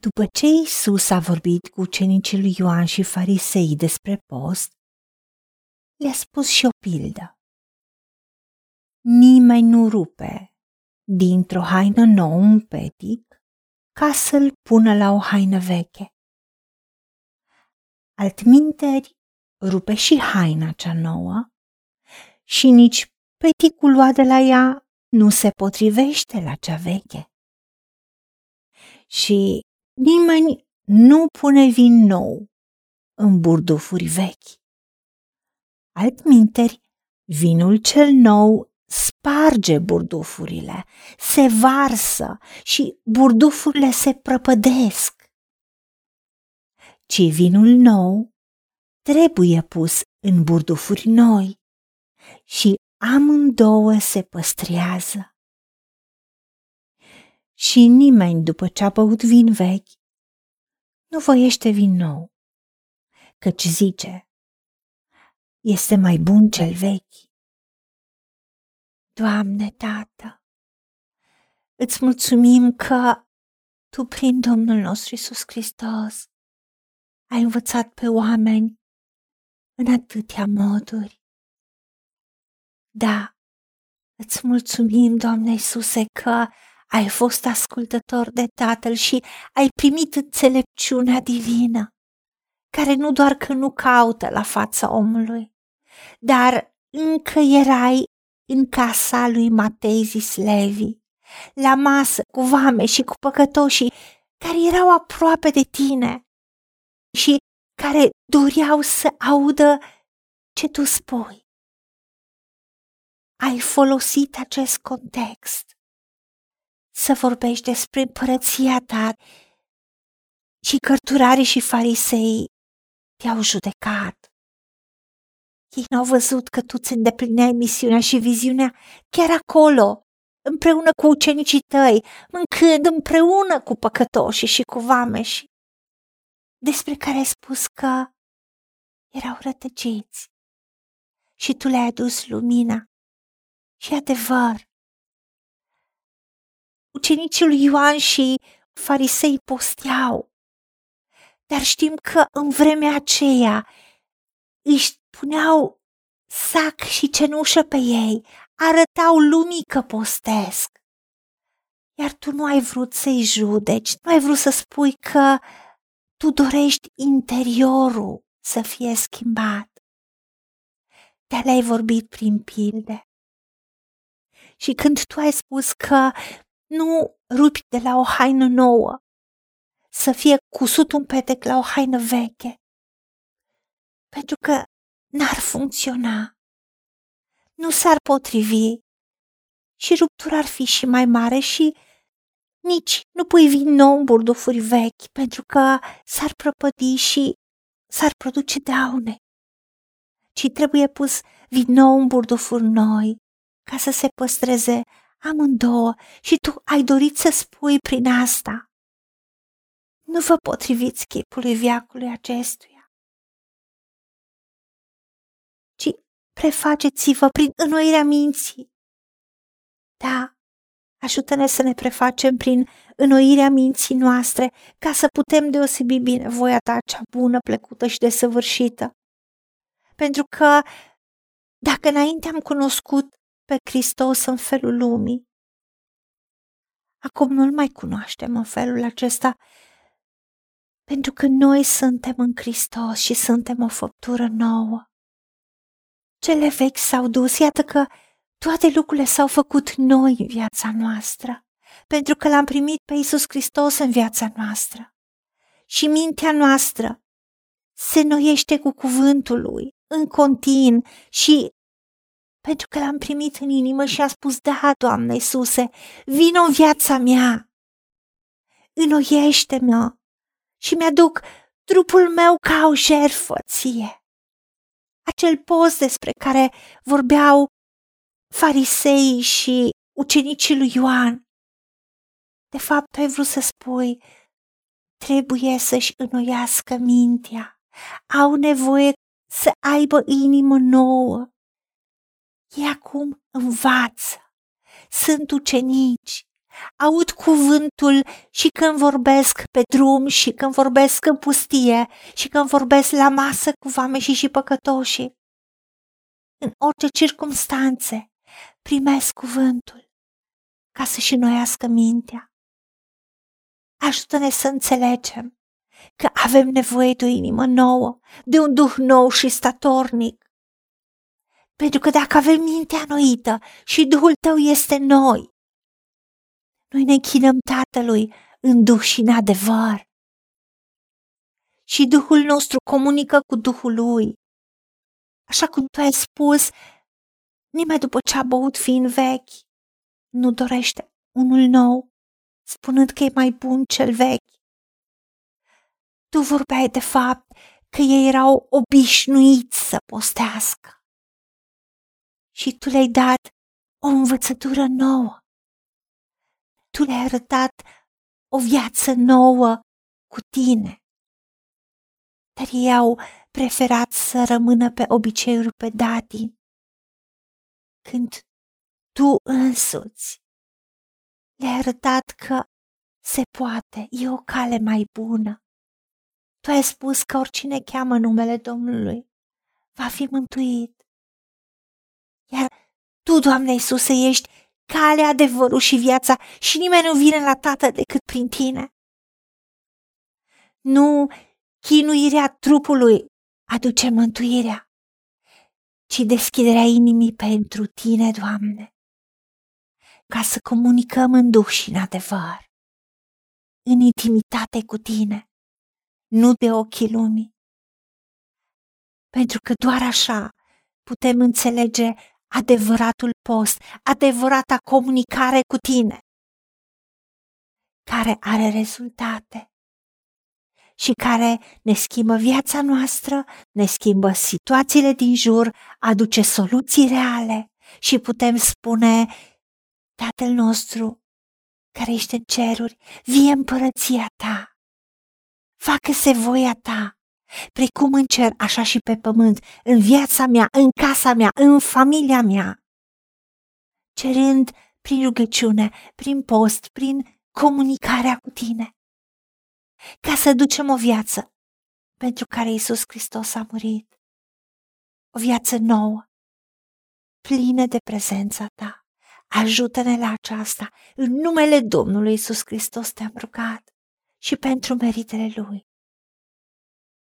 După ce Isus a vorbit cu ucenicii lui Ioan și farisei despre post, le-a spus și o pildă. Nimeni nu rupe dintr-o haină nouă un petic ca să-l pună la o haină veche. Altminteri, rupe și haina cea nouă și nici peticul luat de la ea nu se potrivește la cea veche. Și nimeni nu pune vin nou în burdufuri vechi. Altminteri, vinul cel nou sparge burdufurile, se varsă și burdufurile se prăpădesc. Ci vinul nou trebuie pus în burdufuri noi și amândouă se păstrează. Și nimeni, după ce a băut vin vechi, nu voiește vin nou, căci zice, este mai bun cel vechi. Doamne, Tată, îți mulțumim că Tu, prin Domnul nostru Isus Hristos, ai învățat pe oameni în atâtea moduri. Da, îți mulțumim, Doamne Iisuse, că ai fost ascultător de Tatăl și ai primit înțelepciunea divină, care nu doar că nu caută la fața omului, dar încă erai în casa lui Matei Zislevi, la masă cu vame și cu păcătoșii care erau aproape de tine și care doreau să audă ce tu spui. Ai folosit acest context să vorbești despre împărăția ta și cărturarii și farisei te-au judecat. Ei n-au văzut că tu ți îndeplineai misiunea și viziunea chiar acolo, împreună cu ucenicii tăi, mâncând împreună cu păcătoșii și cu vameși, despre care ai spus că erau rătăciți și tu le-ai adus lumina și adevăr. Ucenicii lui Ioan și farisei posteau, dar știm că în vremea aceea își puneau sac și cenușă pe ei, arătau lumii că postesc. Iar tu nu ai vrut să-i judeci, nu ai vrut să spui că tu dorești interiorul să fie schimbat. Dar le-ai vorbit prin pilde. Și când tu ai spus că nu rupi de la o haină nouă, să fie cusut un petec la o haină veche, pentru că n-ar funcționa. Nu s-ar potrivi și ruptura ar fi și mai mare și nici nu pui vin nou în burdufuri vechi pentru că s-ar prăpădi și s-ar produce daune. Ci trebuie pus vin nou în burdufuri noi ca să se păstreze amândouă și tu ai dorit să spui prin asta. Nu vă potriviți chipului viacului acestuia prefaceți-vă prin înnoirea minții. Da, ajută-ne să ne prefacem prin înnoirea minții noastre ca să putem deosebi bine voia ta cea bună, plăcută și desăvârșită. Pentru că dacă înainte am cunoscut pe Hristos în felul lumii, acum nu-L mai cunoaștem în felul acesta, pentru că noi suntem în Hristos și suntem o făptură nouă. Cele vechi s-au dus, iată că toate lucrurile s-au făcut noi în viața noastră, pentru că l-am primit pe Isus Hristos în viața noastră. Și mintea noastră se noiește cu cuvântul lui, în continu și pentru că l-am primit în inimă și a spus, da, Doamne Iisuse, vino în viața mea, înnoiește-mă și mi-aduc trupul meu ca o jertfă ție acel post despre care vorbeau farisei și ucenicii lui Ioan. De fapt, ai vrut să spui, trebuie să-și înnoiască mintea, au nevoie să aibă inimă nouă. Ei acum învață, sunt ucenici, aud cuvântul și când vorbesc pe drum și când vorbesc în pustie și când vorbesc la masă cu vame și și păcătoșii. În orice circumstanțe primesc cuvântul ca să și noiască mintea. Ajută-ne să înțelegem că avem nevoie de o inimă nouă, de un duh nou și statornic. Pentru că dacă avem mintea noită și Duhul tău este noi, noi ne închinăm Tatălui în Duh și în adevăr. Și Duhul nostru comunică cu Duhul Lui. Așa cum tu ai spus, nimeni după ce a băut fiind vechi nu dorește unul nou, spunând că e mai bun cel vechi. Tu vorbeai de fapt că ei erau obișnuiți să postească. Și tu le-ai dat o învățătură nouă tu le-ai arătat o viață nouă cu tine. Dar ei au preferat să rămână pe obiceiuri pe datin, când tu însuți le-ai arătat că se poate, e o cale mai bună. Tu ai spus că oricine cheamă numele Domnului va fi mântuit. Iar tu, Doamne Iisuse, ești calea, adevărul și viața și nimeni nu vine la tată decât prin tine. Nu chinuirea trupului aduce mântuirea, ci deschiderea inimii pentru tine, Doamne, ca să comunicăm în duh și în adevăr, în intimitate cu tine, nu de ochii lumii. Pentru că doar așa putem înțelege adevăratul post, adevărata comunicare cu tine, care are rezultate și care ne schimbă viața noastră, ne schimbă situațiile din jur, aduce soluții reale și putem spune, Tatăl nostru, care ești în ceruri, vie împărăția ta, facă-se voia ta, precum în cer, așa și pe pământ, în viața mea, în casa mea, în familia mea, cerând prin rugăciune, prin post, prin comunicarea cu tine, ca să ducem o viață pentru care Isus Hristos a murit, o viață nouă, plină de prezența ta. Ajută-ne la aceasta. În numele Domnului Isus Hristos te-am rugat și pentru meritele Lui.